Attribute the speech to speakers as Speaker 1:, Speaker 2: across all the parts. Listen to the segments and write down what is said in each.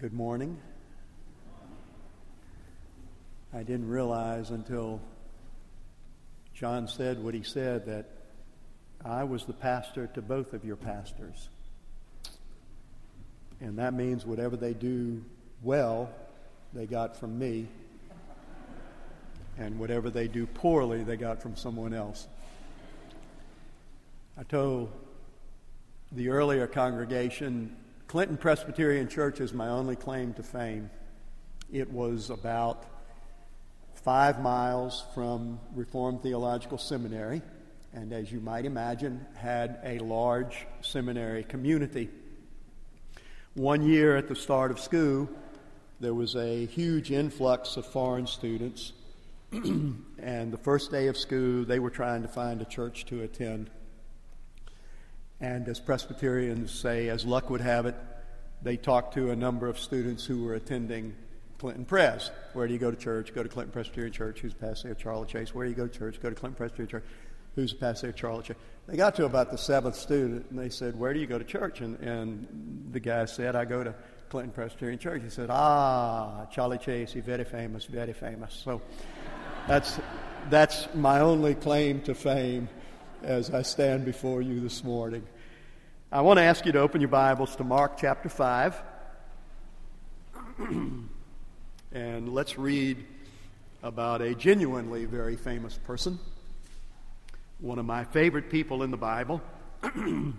Speaker 1: Good morning. I didn't realize until John said what he said that I was the pastor to both of your pastors. And that means whatever they do well, they got from me. And whatever they do poorly, they got from someone else. I told the earlier congregation Clinton Presbyterian Church is my only claim to fame. It was about five miles from Reformed Theological Seminary, and as you might imagine, had a large seminary community. One year at the start of school, there was a huge influx of foreign students, and the first day of school, they were trying to find a church to attend. And as Presbyterians say, as luck would have it, they talked to a number of students who were attending Clinton Pres. Where do you go to church? Go to Clinton Presbyterian Church. Who's the pastor? Charlie Chase. Where do you go to church? Go to Clinton Presbyterian Church. Who's the pastor? Charlie Chase. They got to about the seventh student, and they said, "Where do you go to church?" And, and the guy said, "I go to Clinton Presbyterian Church." He said, "Ah, Charlie Chase. He's very famous. Very famous." So that's that's my only claim to fame as I stand before you this morning. I want to ask you to open your Bibles to Mark chapter five. And let's read about a genuinely very famous person, one of my favorite people in the Bible.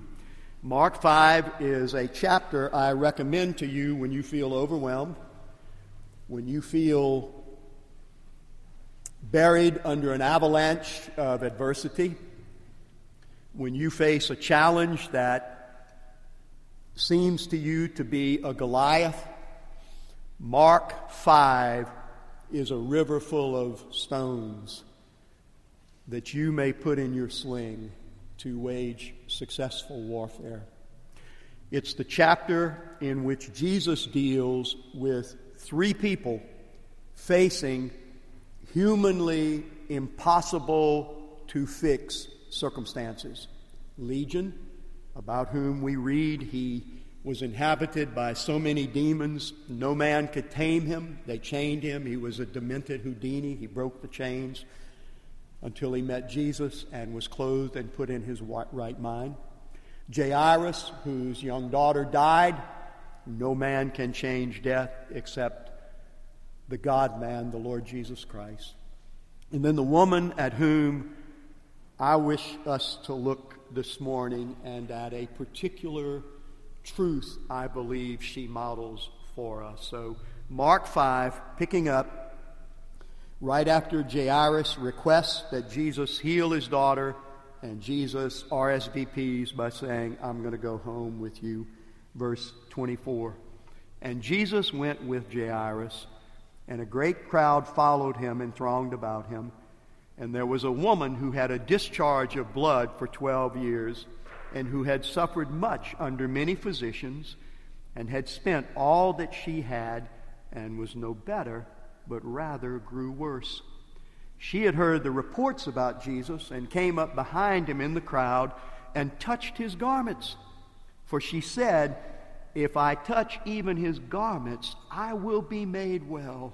Speaker 1: Mark 5 is a chapter I recommend to you when you feel overwhelmed, when you feel buried under an avalanche of adversity, when you face a challenge that seems to you to be a Goliath Mark 5 is a river full of stones that you may put in your sling to wage successful warfare. It's the chapter in which Jesus deals with three people facing humanly impossible to fix circumstances. Legion, about whom we read he was inhabited by so many demons, no man could tame him. They chained him. He was a demented Houdini. He broke the chains until he met Jesus and was clothed and put in his right mind. Jairus, whose young daughter died, no man can change death except the God man, the Lord Jesus Christ. And then the woman at whom I wish us to look this morning and at a particular truth I believe she models for us. So, Mark 5, picking up right after Jairus requests that Jesus heal his daughter, and Jesus RSVPs by saying, I'm going to go home with you. Verse 24. And Jesus went with Jairus, and a great crowd followed him and thronged about him. And there was a woman who had a discharge of blood for 12 years and who had suffered much under many physicians, and had spent all that she had, and was no better, but rather grew worse. She had heard the reports about Jesus and came up behind him in the crowd and touched his garments. For she said, If I touch even his garments, I will be made well.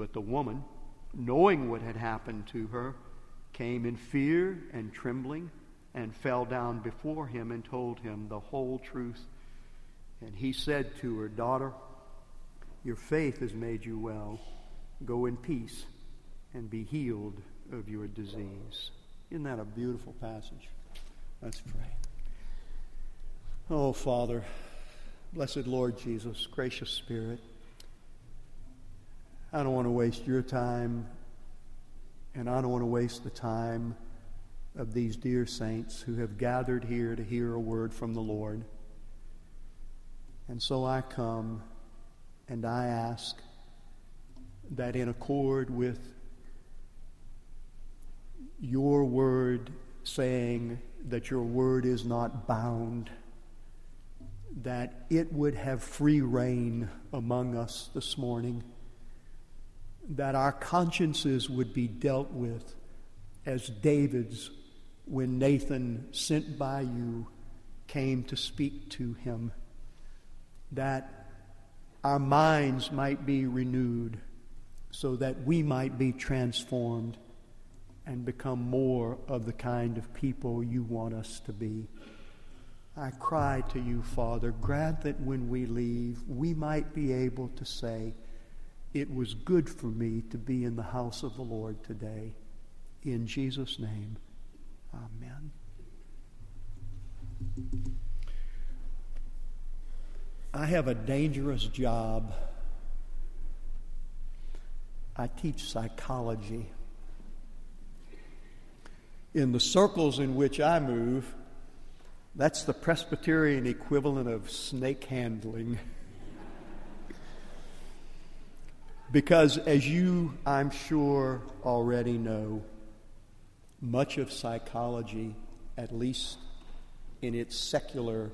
Speaker 1: But the woman, knowing what had happened to her, came in fear and trembling and fell down before him and told him the whole truth. And he said to her, Daughter, your faith has made you well. Go in peace and be healed of your disease. Isn't that a beautiful passage? Let's pray. Oh, Father, blessed Lord Jesus, gracious Spirit, I don't want to waste your time and I don't want to waste the time of these dear saints who have gathered here to hear a word from the Lord. And so I come And I ask that in accord with your word saying that your word is not bound, that it would have free reign among us this morning, that our consciences would be dealt with as David's when Nathan, sent by you, came to speak to him, that our minds might be renewed so that we might be transformed and become more of the kind of people you want us to be. I cry to you, Father, grant that when we leave, we might be able to say, It was good for me to be in the house of the Lord today. In Jesus' name, amen. I have a dangerous job. I teach psychology. In the circles in which I move, that's the Presbyterian equivalent of snake handling. because, as you, I'm sure, already know, much of psychology, at least in its secular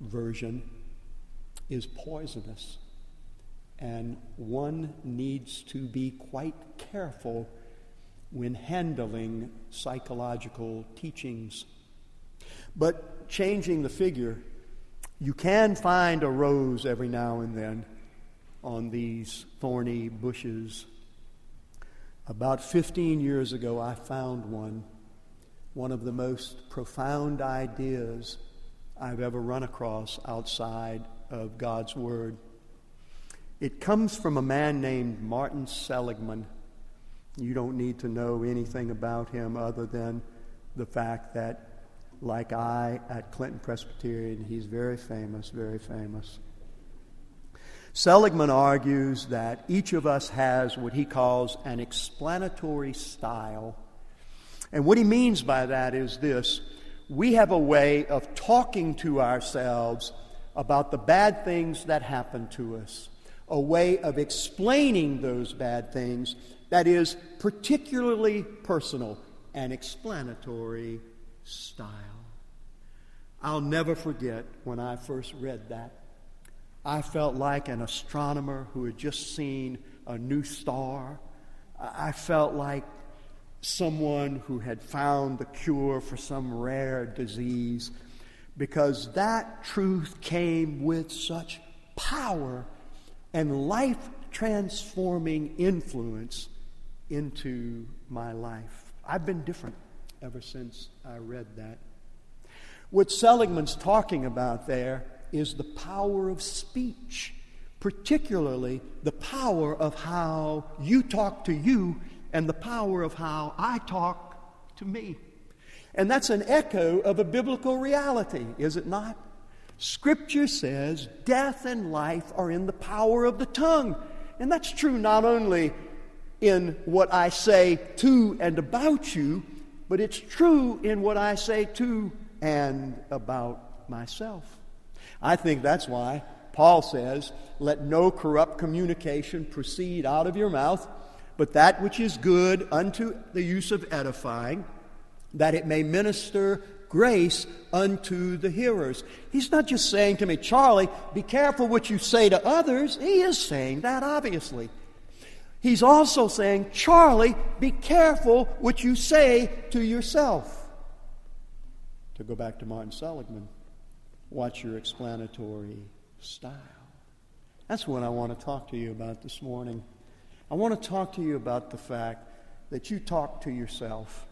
Speaker 1: version, is poisonous. And one needs to be quite careful when handling psychological teachings. But changing the figure, you can find a rose every now and then on these thorny bushes. About 15 years ago, I found one, one of the most profound ideas I've ever run across outside of God's Word. It comes from a man named Martin Seligman. You don't need to know anything about him other than the fact that, like I at Clinton Presbyterian, he's very famous, very famous. Seligman argues that each of us has what he calls an explanatory style. And what he means by that is this we have a way of talking to ourselves about the bad things that happen to us, a way of explaining those bad things that is particularly personal and explanatory style. I'll never forget when I first read that. I felt like an astronomer who had just seen a new star. I felt like someone who had found the cure for some rare disease because that truth came with such power and life transforming influence into my life. I've been different ever since I read that. What Seligman's talking about there is the power of speech, particularly the power of how you talk to you and the power of how I talk to me. And that's an echo of a biblical reality, is it not? Scripture says death and life are in the power of the tongue. And that's true not only in what I say to and about you, but it's true in what I say to and about myself. I think that's why Paul says, Let no corrupt communication proceed out of your mouth but that which is good unto the use of edifying, that it may minister grace unto the hearers. He's not just saying to me, Charlie, be careful what you say to others. He is saying that, obviously. He's also saying, Charlie, be careful what you say to yourself. To go back to Martin Seligman, watch your explanatory style. That's what I want to talk to you about this morning. I want to talk to you about the fact that you talk to yourself.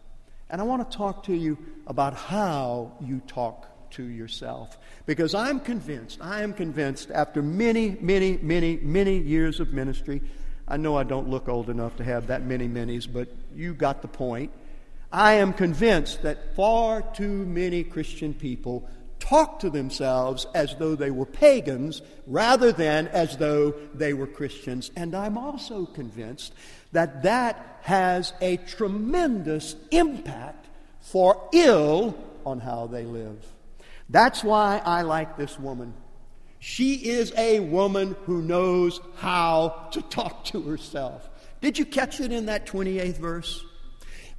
Speaker 1: And I want to talk to you about how you talk to yourself. Because I'm convinced, I am convinced, after many, many, many, many years of ministry, I know I don't look old enough to have that many minis, but you got the point. I am convinced that far too many Christian people talk to themselves as though they were pagans rather than as though they were Christians. And I'm also convinced that that has a tremendous impact for ill on how they live. That's why I like this woman. She is a woman who knows how to talk to herself. Did you catch it in that 28th verse?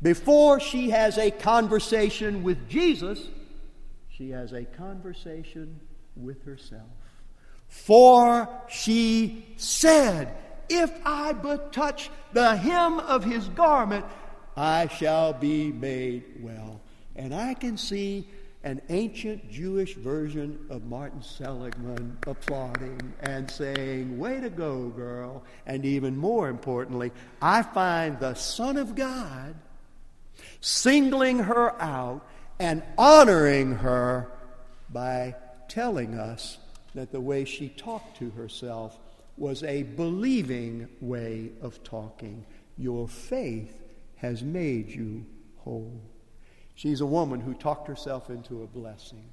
Speaker 1: Before she has a conversation with Jesus, she has a conversation with herself. For she said, If I but touch the hem of his garment, I shall be made well. And I can see an ancient Jewish version of Martin Seligman applauding and saying, Way to go, girl. And even more importantly, I find the Son of God singling her out and honoring her by telling us that the way she talked to herself was a believing way of talking. Your faith has made you whole. She's a woman who talked herself into a blessing.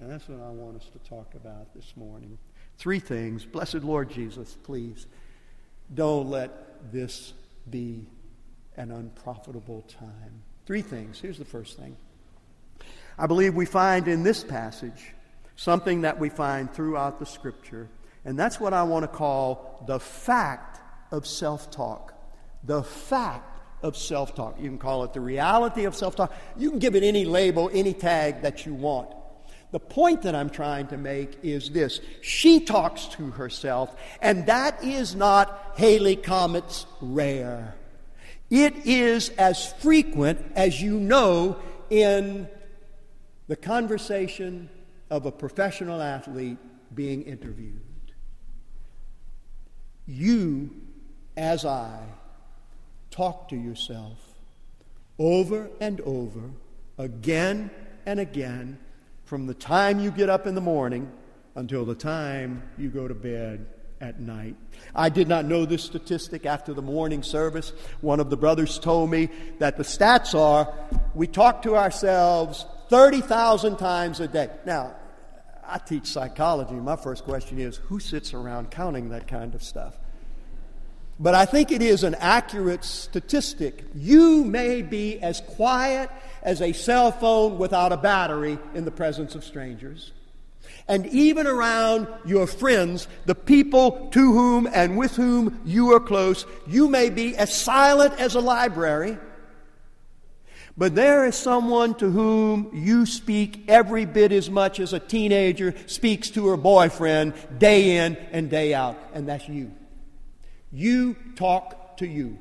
Speaker 1: And that's what I want us to talk about this morning. Three things. Blessed Lord Jesus, please don't let this be an unprofitable time. Three things. Here's the first thing. I believe we find in this passage something that we find throughout the scripture, and that's what I want to call the fact of self talk. The fact of self talk. You can call it the reality of self talk. You can give it any label, any tag that you want. The point that I'm trying to make is this she talks to herself, and that is not Halley Comets rare. It is as frequent as you know in the conversation of a professional athlete being interviewed. You, as I, talk to yourself over and over, again and again, from the time you get up in the morning until the time you go to bed at night. I did not know this statistic after the morning service. One of the brothers told me that the stats are we talk to ourselves 30,000 times a day. Now, I teach psychology. My first question is who sits around counting that kind of stuff? But I think it is an accurate statistic. You may be as quiet as a cell phone without a battery in the presence of strangers and even around your friends, the people to whom and with whom you are close, you may be as silent as a library. But there is someone to whom you speak every bit as much as a teenager speaks to her boyfriend day in and day out, and that's you. You talk to you.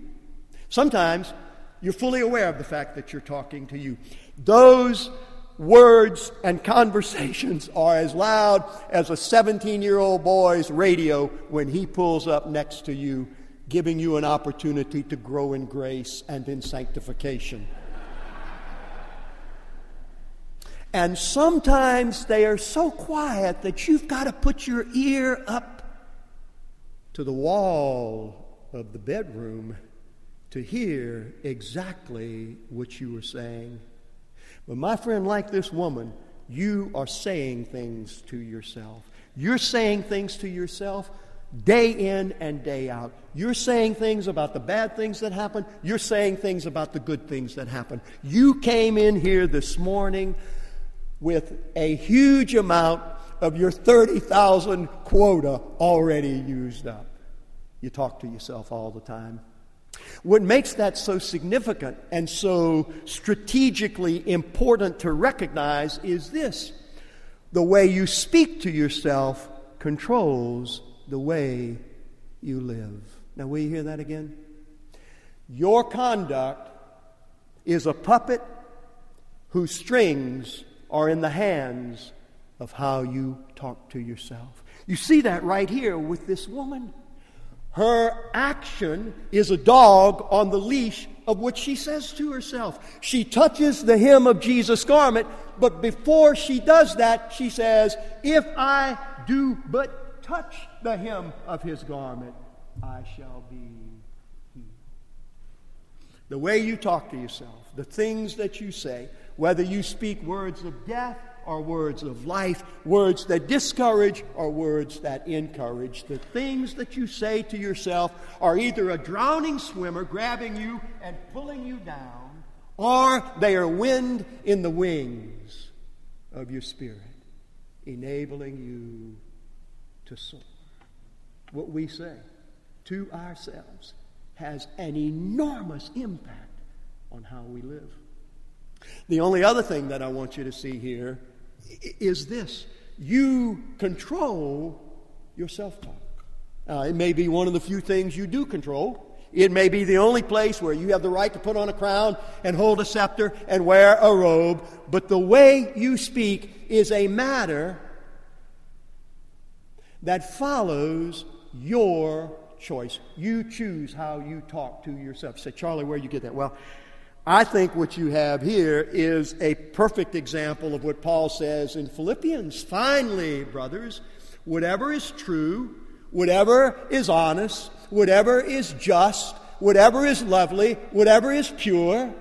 Speaker 1: Sometimes you're fully aware of the fact that you're talking to you. Those words and conversations are as loud as a 17 year old boy's radio when he pulls up next to you, giving you an opportunity to grow in grace and in sanctification. And sometimes they are so quiet that you've got to put your ear up to the wall of the bedroom to hear exactly what you were saying. But my friend, like this woman, you are saying things to yourself. You're saying things to yourself day in and day out. You're saying things about the bad things that happen. You're saying things about the good things that happen. You came in here this morning with a huge amount of your 30,000 quota already used up. You talk to yourself all the time. What makes that so significant and so strategically important to recognize is this the way you speak to yourself controls the way you live. Now, will you hear that again? Your conduct is a puppet whose strings are in the hands of how you talk to yourself. You see that right here with this woman. Her action is a dog on the leash of what she says to herself. She touches the hem of Jesus' garment, but before she does that, she says, If I do but touch the hem of his garment, I shall be healed. The way you talk to yourself, the things that you say, whether you speak words of death or words of life, words that discourage or words that encourage. The things that you say to yourself are either a drowning swimmer grabbing you and pulling you down, or they are wind in the wings of your spirit, enabling you to soar. What we say to ourselves has an enormous impact on how we live. The only other thing that I want you to see here is this you control your self talk. Uh, it may be one of the few things you do control. It may be the only place where you have the right to put on a crown and hold a scepter and wear a robe, but the way you speak is a matter that follows your choice. You choose how you talk to yourself. You say, Charlie, where you get that? Well, I think what you have here is a perfect example of what Paul says in Philippians. Finally, brothers, whatever is true, whatever is honest, whatever is just, whatever is lovely, whatever is pure,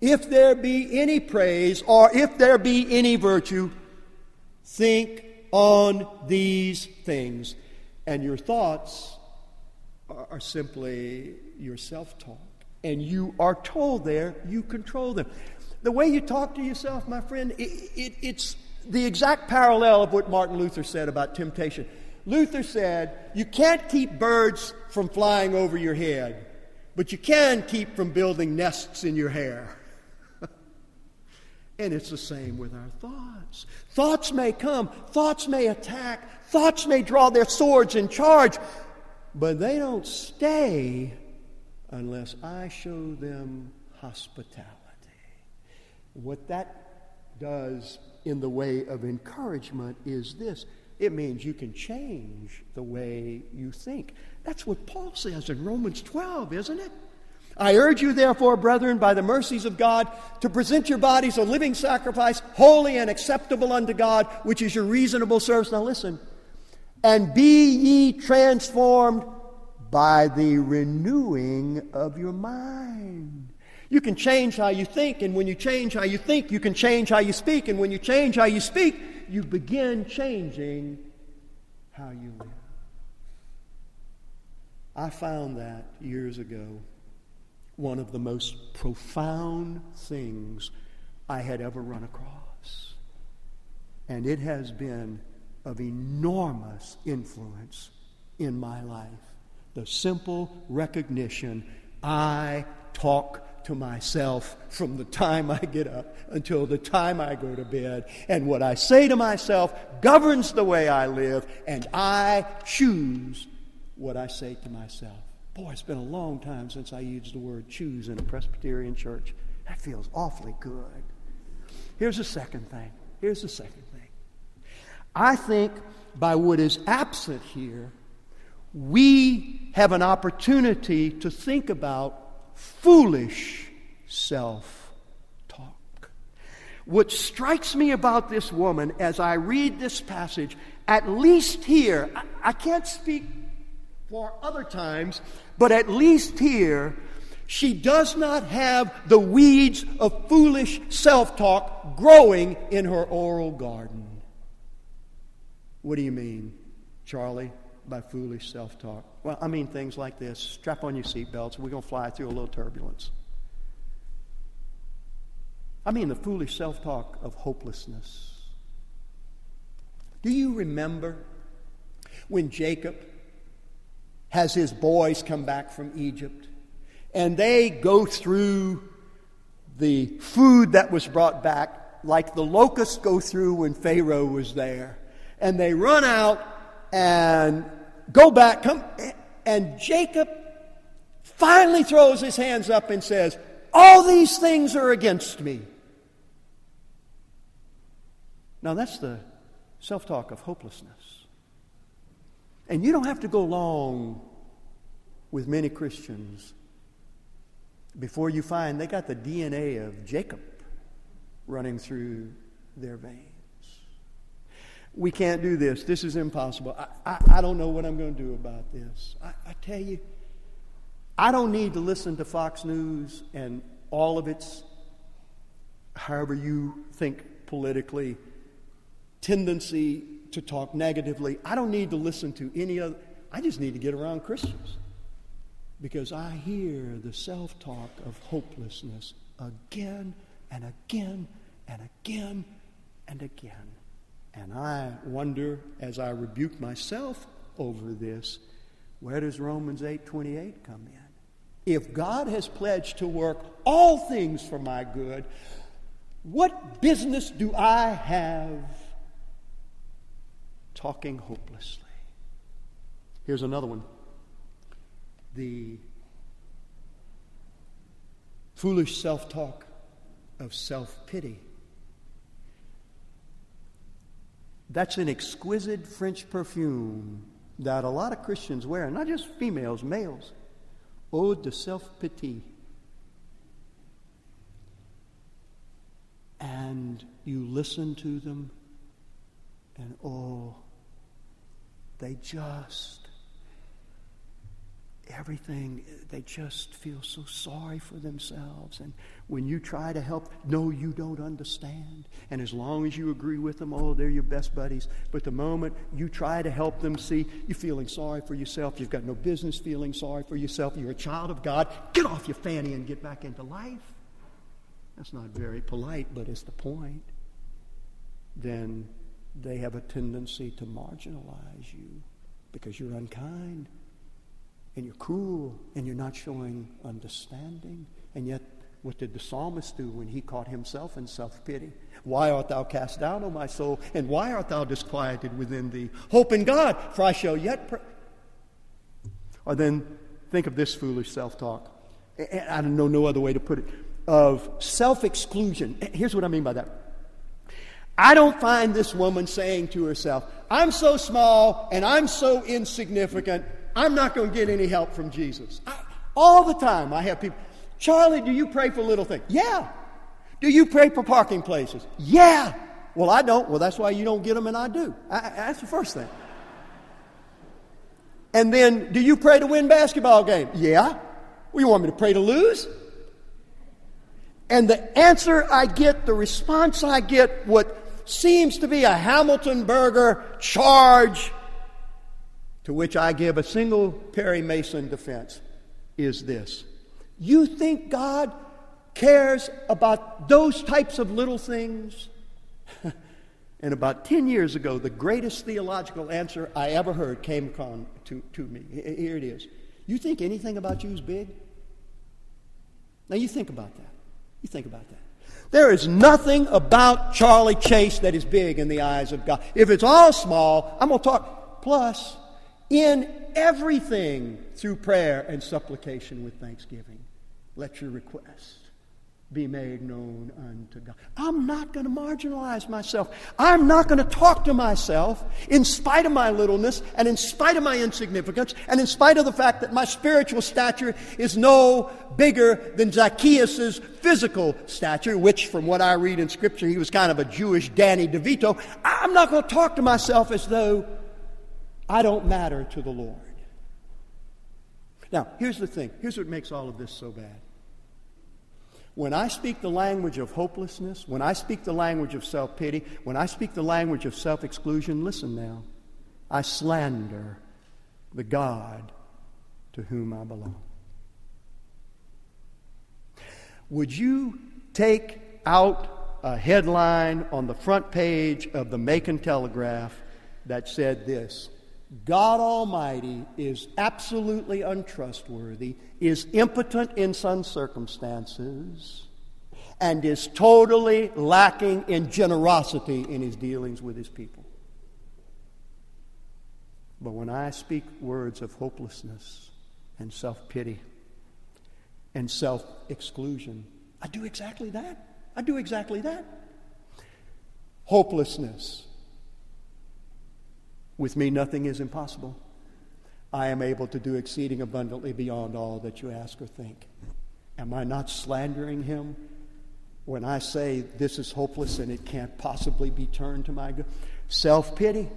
Speaker 1: if there be any praise or if there be any virtue, think on these things. And your thoughts are, simply your self talk. And you are told there you control them. The way you talk to yourself, my friend, it, it, it's the exact parallel of what Martin Luther said about temptation. Luther said, You can't keep birds from flying over your head, but you can keep from building nests in your hair. and it's the same with our thoughts. Thoughts may come, thoughts may attack, thoughts may draw their swords and charge, but they don't stay unless I show them hospitality. What that does in the way of encouragement is this it means you can change the way you think. That's what Paul says in Romans 12, isn't it? I urge you, therefore, brethren, by the mercies of God, to present your bodies a living sacrifice, holy and acceptable unto God, which is your reasonable service. Now listen. And be ye transformed by the renewing of your mind. You can change how you think, and when you change how you think, you can change how you speak, and when you change how you speak, you begin changing how you live. I found that years ago one of the most profound things I had ever run across. And it has been of enormous influence in my life. The simple recognition I talk to myself from the time I get up until the time I go to bed. And what I say to myself governs the way I live, and I choose what I say to myself. Boy, it's been a long time since I used the word choose in a Presbyterian church. That feels awfully good. Here's the second thing. Here's the second thing. I think by what is absent here, we have an opportunity to think about foolish self talk. What strikes me about this woman as I read this passage, at least here, I, I can't speak for other times, but at least here, she does not have the weeds of foolish self talk growing in her oral garden. What do you mean, Charlie? By foolish self talk. Well, I mean things like this strap on your seatbelts, we're going to fly through a little turbulence. I mean the foolish self talk of hopelessness. Do you remember when Jacob has his boys come back from Egypt and they go through the food that was brought back like the locusts go through when Pharaoh was there? And they run out and go back, come. And Jacob finally throws his hands up and says, All these things are against me. Now, that's the self talk of hopelessness. And you don't have to go long with many Christians before you find they got the DNA of Jacob running through their veins we can't do this. This is impossible. I, I, I don't know what I'm going to do about this. I, I tell you, I don't need to listen to Fox News and all of its, however you think politically, tendency to talk negatively. I don't need to listen to any other. I just need to get around Christians because I hear the self talk of hopelessness again and again and again and again. And I wonder, as I rebuke myself over this, where does Romans 8:28 come in? If God has pledged to work all things for my good, what business do I have talking hopelessly? Here's another one. The foolish self talk of self pity. That's an exquisite French perfume that a lot of Christians wear, not just females, males. Eau de self pity. And you listen to them, and oh, they just everything, eh, they just feel so sorry for themselves. And when you try to help, no, you don't understand. And as long as you agree with them, oh, they're your best buddies. But the moment you try to help them see you're feeling sorry for yourself, you've got no business feeling sorry for yourself, you're a child of God, get off your fanny and get back into life. That's not very polite, but it's the point. Then they have a tendency to marginalize you because you're unkind and you're cruel and you're not showing understanding. And yet, what did the psalmist do when he caught himself in self pity? Why art thou cast down, O my soul? And why art thou disquieted within thee? Hope in God, for I shall yet. Pray. Or then think of this foolish self talk. I don't know no other way to put it of self exclusion. Here's what I mean by that. I don't find this woman saying to herself, I'm so small and I'm so insignificant I'm not going to get any help from Jesus. I, all the time, I have people, Charlie, do you pray for little things? Yeah. Do you pray for parking places? Yeah. Well, I don't. Well, that's why you don't get them, and I do. I, that's the first thing. And then, do you pray to win basketball game? Yeah. Well, you want me to pray to lose? And the answer I get, the response I get, what seems to be a Hamilton Burger charge to which I give a single Perry Mason defense, is this. You think God cares about those types of little things? and about 10 years ago, the greatest theological answer I ever heard came to, to me. Here it is. You think anything about you is big? Now, you think about that. You think about that. There is nothing about Charlie Chase that is big in the eyes of God. If it's all small, I'm going to talk. Plus, in everything through prayer and supplication with thanksgiving. Let your request be made known unto God. I'm not going to marginalize myself. I'm not going to talk to myself in spite of my littleness and in spite of my insignificance and in spite of the fact that my spiritual stature is no bigger than Zacchaeus' physical stature, which, from what I read in Scripture, he was kind of a Jewish Danny DeVito. I'm not going to talk to myself as though I don't matter to the Lord. Now, here's the thing. Here's what makes all of this so bad. When I speak the language of hopelessness, when I speak the language of self pity, when I speak the language of self exclusion, listen now. I slander the God to whom I belong. Would you take out a headline on the front page of the Macon Telegraph that said this God Almighty is absolutely untrustworthy, is impotent in some circumstances, and is totally lacking in generosity in his dealings with his people. But when I speak words of hopelessness and self pity and self exclusion, I do exactly that. I do exactly that. Hopelessness with me, nothing is impossible. I am able to do exceeding abundantly beyond all that you ask or think. Am I not slandering him when I say this is hopeless and it can't possibly be turned to my good? Self pity.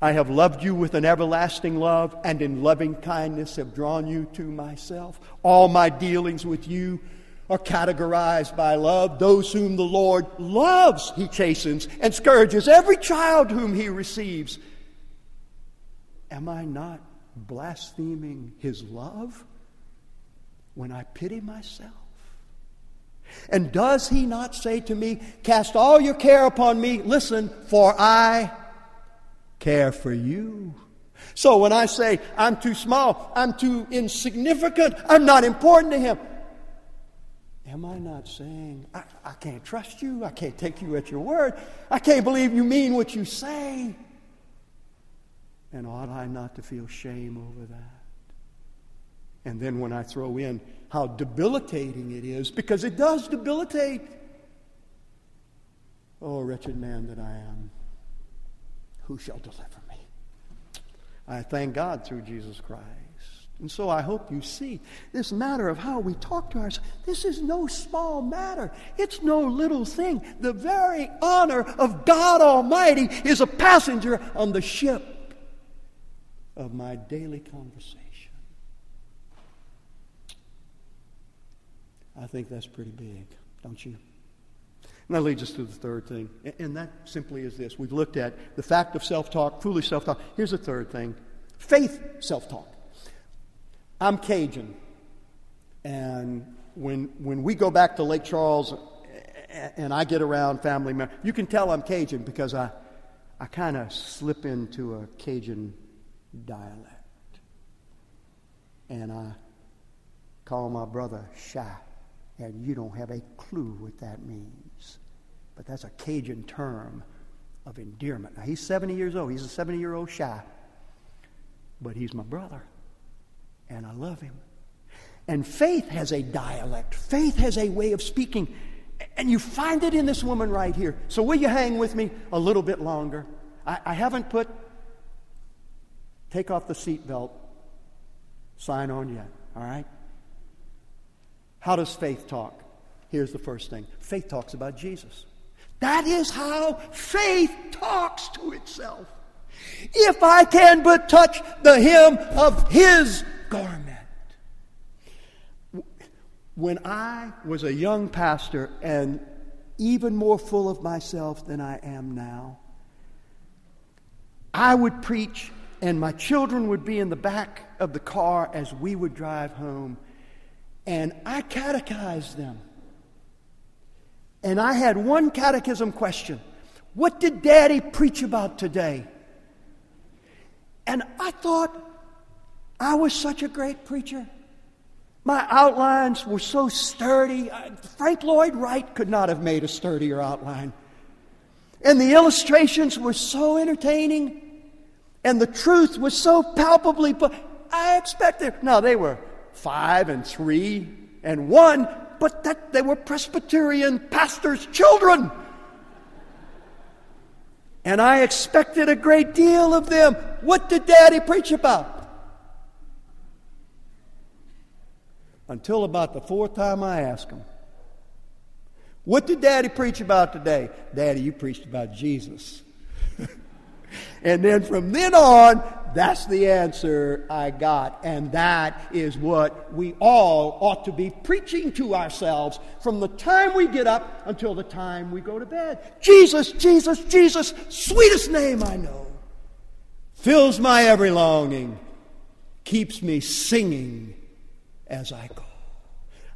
Speaker 1: I have loved you with an everlasting love, and in loving kindness have drawn you to myself. All my dealings with you are categorized by love. Those whom the Lord loves, he chastens and scourges every child whom he receives. Am I not blaspheming his love when I pity myself? And does he not say to me, Cast all your care upon me? Listen, for I care for you. So when I say I'm too small, I'm too insignificant, I'm not important to him, am I not saying, I, I can't trust you, I can't take you at your word, I can't believe you mean what you say? And ought I not to feel shame over that? And then when I throw in how debilitating it is, because it does debilitate. Oh, wretched man that I am, who shall deliver me? I thank God through Jesus Christ. And so I hope you see this matter of how we talk to ourselves. This is no small matter. It's no little thing. The very honor of God Almighty is a passenger on the ship of my daily conversation. I think that's pretty big, don't you? And that leads us to the third thing, and that simply is this. We've looked at the fact of self talk, foolish self talk. Here's the third thing faith self talk. I'm Cajun, and when, when we go back to Lake Charles and I get around family members, you can tell I'm Cajun because I, I kind of slip into a Cajun dialect. And I call my brother Shy and you don't have a clue what that means. But that's a Cajun term of endearment. Now, he's 70 years old. He's a 70 year old shy. But he's my brother, and I love him. And faith has a dialect, faith has a way of speaking. And you find it in this woman right here. So, will you hang with me a little bit longer? I, I haven't put take off the seatbelt sign on yet, all right? How does faith talk? Here's the first thing faith talks about Jesus. That is how faith talks to itself. If I can but touch the hem of his garment. When I was a young pastor and even more full of myself than I am now, I would preach, and my children would be in the back of the car as we would drive home and I catechized them. And I had one catechism question What did Daddy preach about today? And I thought I was such a great preacher. My outlines were so sturdy. Frank Lloyd Wright could not have made a sturdier outline. And the illustrations were so entertaining. And the truth was so palpably put. I expected. Now, they were five and three and one, but that they were Presbyterian pastors' children. And I expected a great deal of them. What did Daddy preach about? Until about the fourth time I asked him. What did Daddy preach about today? Daddy, you preached about Jesus. and then from then on, that's the answer I got. And that is what we all ought to be preaching to ourselves from the time we get up until the time we go to bed. Jesus, Jesus, Jesus, sweetest name I know, fills my every longing, keeps me singing as I go.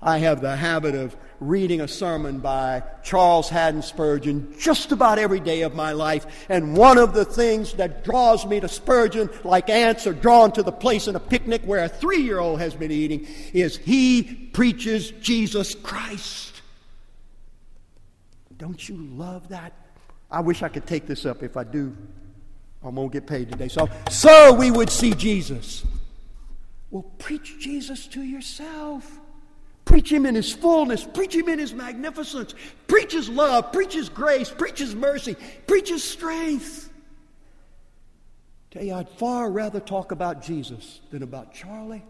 Speaker 1: I have the habit of reading a sermon by Charles Haddon Spurgeon just about every day of my life. And one of the things that draws me to Spurgeon, like ants are drawn to the place in a picnic where a three year old has been eating, is he preaches Jesus Christ. Don't you love that? I wish I could take this up. If I do, I won't get paid today. So, so we would see Jesus. Well, preach Jesus to yourself. Preach him in his fullness. Preach him in his magnificence. Preach his love. Preach his grace. Preach his mercy. Preach his strength. Tell you, I'd far rather talk about Jesus than about Charlie.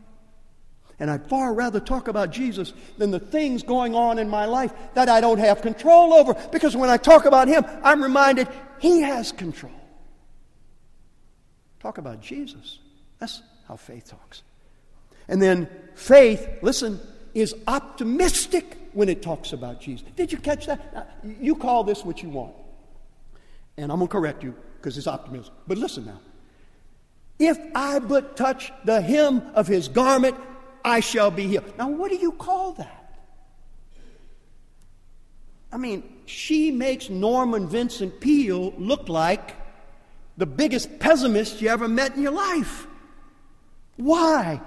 Speaker 1: And I'd far rather talk about Jesus than the things going on in my life that I don't have control over. Because when I talk about Him, I'm reminded He has control. Talk about Jesus. That's how faith talks. And then faith, listen, is optimistic when it talks about Jesus. Did you catch that? Now, you call this what you want. And I'm going to correct you because it's optimism. But listen now. If I but touch the hem of his garment, I shall be healed. Now, what do you call that? I mean, she makes Norman Vincent Peale look like the biggest pessimist you ever met in your life. Why?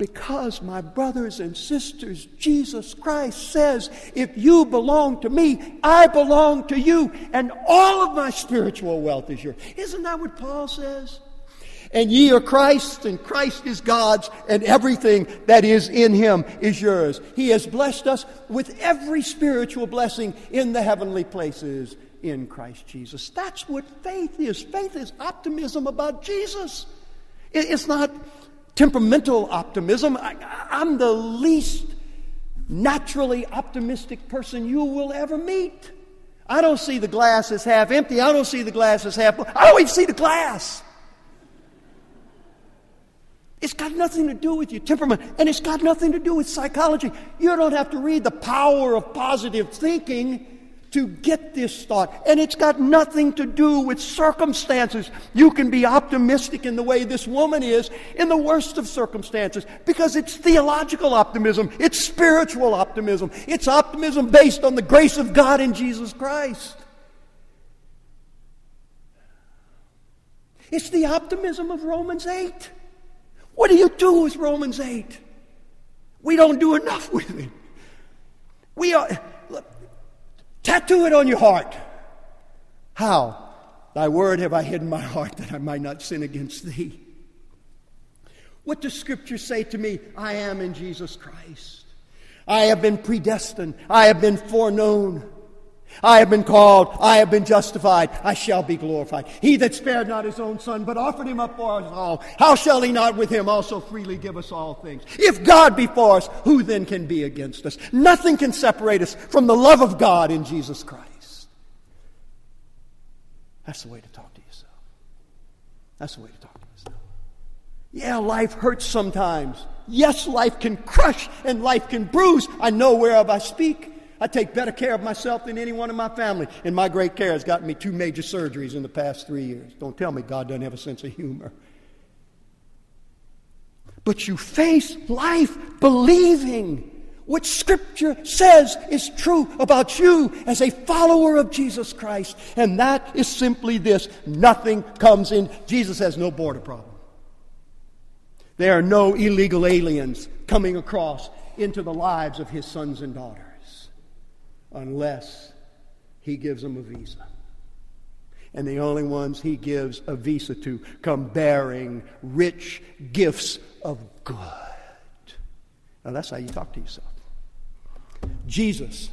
Speaker 1: Because, my brothers and sisters, Jesus Christ says, if you belong to me, I belong to you, and all of my spiritual wealth is yours. Isn't that what Paul says? And ye are Christ, and Christ is God's, and everything that is in him is yours. He has blessed us with every spiritual blessing in the heavenly places in Christ Jesus. That's what faith is. Faith is optimism about Jesus. It's not temperamental optimism. I, am the least naturally optimistic person you will ever meet. I don't see the glass as half empty. I don't see the glass as half. I always see the glass. It's got nothing to do with your temperament, and it's got nothing to do with psychology. You don't have to read the power of positive thinking to get this thought. And it's got nothing to do with circumstances. You can be optimistic in the way this woman is in the worst of circumstances because it's theological optimism, it's spiritual optimism, it's optimism based on the grace of God in Jesus Christ. It's the optimism of Romans 8. What do you do with Romans 8? We don't do enough with it. We are, tattoo it on your heart. How? Thy word have I hidden my heart that I might not sin against thee. What does Scripture say to me? I am in Jesus Christ. I have been predestined. I have been foreknown. I have been called, I have been justified, I shall be glorified. He that spared not his own son, but offered him up for us all, how shall he not with him also freely give us all things? If God be for us, who then can be against us? Nothing can separate us from the love of God in Jesus Christ. That's the way to talk to yourself. That's the way to talk to yourself. Yeah, life hurts sometimes. Yes, life can crush and life can bruise. I know whereof I speak. I take better care of myself than anyone in my family. And my great care has gotten me two major surgeries in the past three years. Don't tell me God doesn't have a sense of humor. But you face life believing what Scripture says is true about you as a follower of Jesus Christ. And that is simply this nothing comes in. Jesus has no border problem. There are no illegal aliens coming across into the lives of his sons and daughters unless he gives them a visa. And the only ones he gives a visa to come bearing rich gifts of good. Now that's how you talk to yourself. Jesus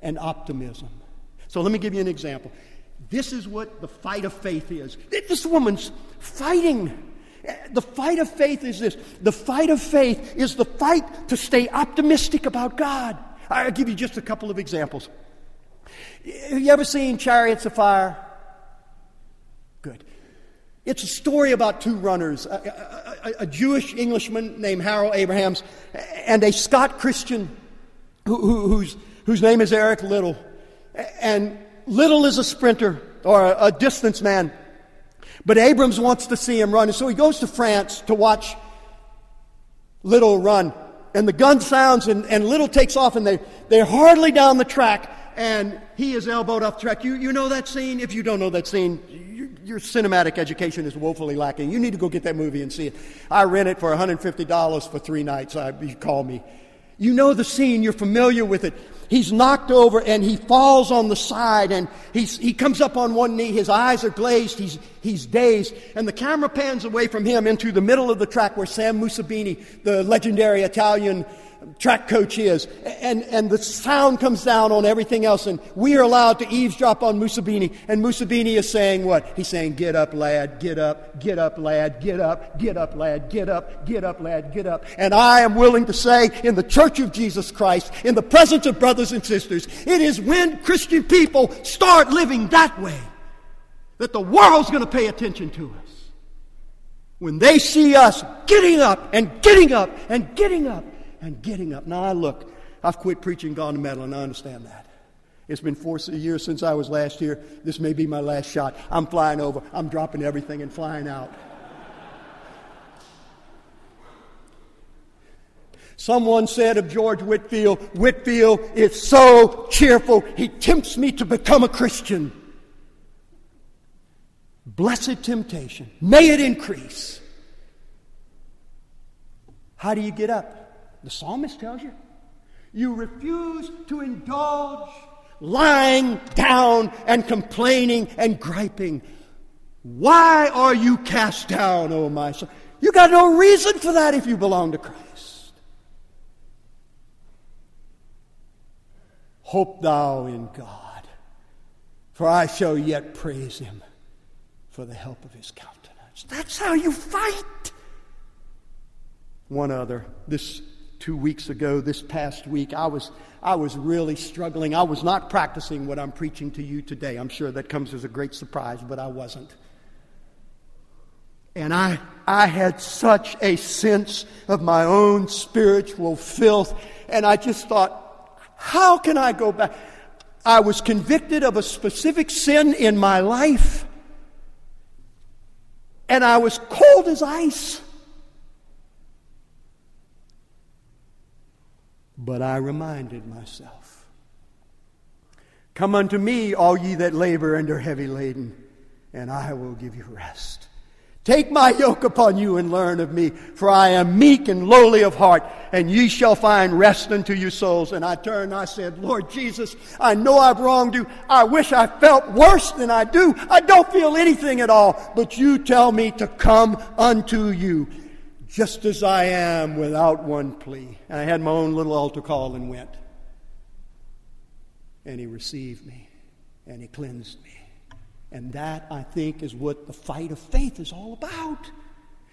Speaker 1: and optimism. So let me give you an example. This is what the fight of faith is. This woman's fighting. The fight of faith is this the fight of faith is the fight to stay optimistic about God. I'll give you just a couple of examples. Have you ever seen Chariots of Fire? Good. It's a story about two runners a, a, a Jewish Englishman named Harold Abrahams and a Scot Christian who, who, whose, whose name is Eric Liddell. And Liddell is a sprinter or a, a distance man. But Abrahams wants to see him run. And so he goes to France to watch Liddell run and the gun sounds, and, and Liddell takes off, and they, they're hardly down the track, and he is elbowed off track. You, you know that scene? If you don't know that scene, your, your cinematic education is woefully lacking. You need to go get that movie and see it. I rent it for $150 for three nights. I, you call me. You know the scene, you're familiar with it. He's knocked over and he falls on the side and he's, he comes up on one knee. His eyes are glazed. He's, he's dazed. And the camera pans away from him into the middle of the track where Sam Mussabini, the legendary Italian track coach is. And, and the sound comes down on everything else. And we are allowed to eavesdrop on Mussabini. And Mussabini is saying what? He's saying, Get up, lad, get up, get up, lad, get up, get up, lad, get up, get up, lad, get up. And I am willing to say, in the church of Jesus Christ, in the presence of brothers and sisters, it is when Christian people start living that way that the world's going to pay attention to us. When they see us getting up and getting up and getting up and getting up. Now, I look, I've quit preaching gone to metal, and I understand that. It's been four years since I was last here. This may be my last shot. I'm flying over. I'm dropping everything and flying out. Someone said of George Whitefield, Whitefield is so cheerful, he tempts me to become a Christian. Blessed temptation. May it increase. How do you get up? The psalmist tells you. You refuse to indulge lying down and complaining and griping. Why are you cast down, O my soul? You got no reason for that if you belong to Christ. Hope thou in God, for I shall yet praise him for the help of his countenance. That's how you fight. One other. This two weeks ago, this past week, I was, I was really struggling. I was not practicing what I'm preaching to you today. I'm sure that comes as a great surprise, but I wasn't. And I, I had such a sense of my own spiritual filth, and I just thought, how can I go back? I was convicted of a specific sin in my life, and I was cold as ice. But I reminded myself Come unto me, all ye that labor and are heavy laden, and I will give you rest. Take my yoke upon you and learn of me, for I am meek and lowly of heart, and ye shall find rest unto your souls. And I turned I said, Lord Jesus, I know I've wronged you. I wish I felt worse than I do. I don't feel anything at all, but you tell me to come unto you, just as I am without one plea. And I had my own little altar call and went. And he received me, and he cleansed me. And that, I think, is what the fight of faith is all about.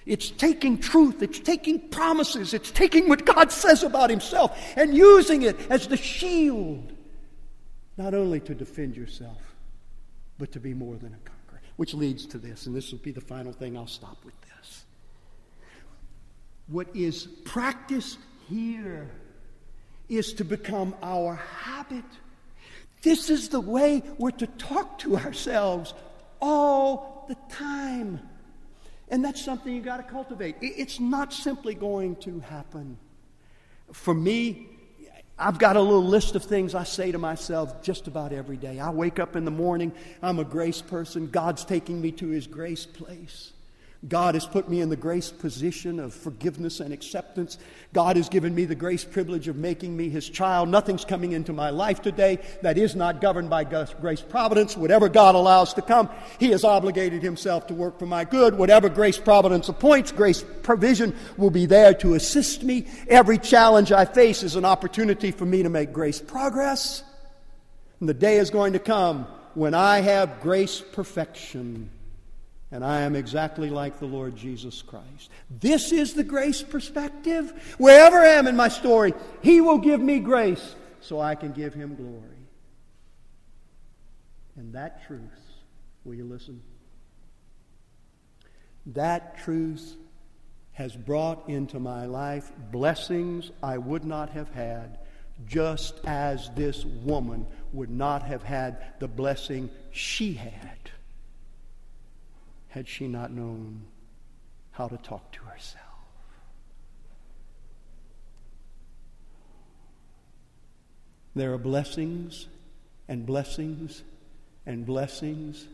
Speaker 1: It's taking truth, it's taking promises, it's taking what God says about Himself and using it as the shield, not only to defend yourself, but to be more than a conqueror. Which leads to this, and this will be the final thing, I'll stop with. What is practiced here is to become our habit. This is the way we're to talk to ourselves all the time. And that's something you got to cultivate. It's not simply going to happen. For me, I've got a little list of things I say to myself just about every day. I wake up in the morning, I'm a grace person. God's taking me to his grace place. God has put me in the grace position of forgiveness and acceptance. God has given me the grace privilege of making me his child. Nothing's coming into my life today that is not governed by grace providence. Whatever God allows to come, he has obligated himself to work for my good. Whatever grace providence appoints, grace provision will be there to assist me. Every challenge I face is an opportunity for me to make grace progress. And the day is going to come when I have grace perfection and I am exactly like the Lord Jesus Christ. This is the grace perspective. Wherever I am in my story, He will give me grace so I can give Him glory. And that truth, will you listen? That truth has brought into my life blessings I would not have had, just as this woman would not have had the blessing she had had she not known how to talk to herself. There are blessings and blessings and blessings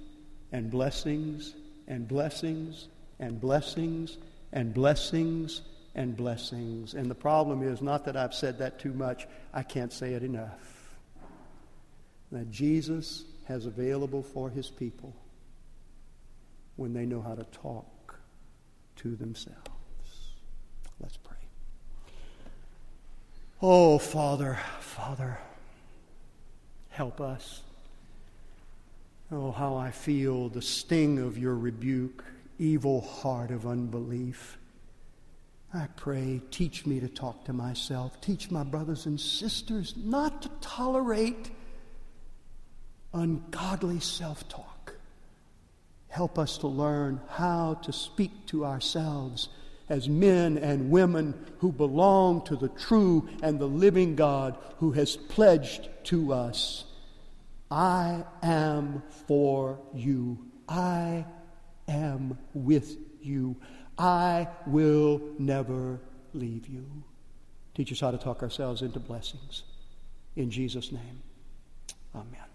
Speaker 1: and blessings and blessings and blessings and blessings and blessings. And the problem is not that I've said that too much, I can't say it enough. That Jesus has available for his people when they know how to talk to themselves. Let's pray. Oh, Father, Father, help us. Oh, how I feel the sting of your rebuke, evil heart of unbelief. I pray, teach me to talk to myself. Teach my brothers and sisters not to tolerate ungodly self talk. Help us to learn how to speak to ourselves as men and women who belong to the true and the living God who has pledged to us I am for you. I am with you. I will never leave you. Teach us how to talk ourselves into blessings. In Jesus' name, amen.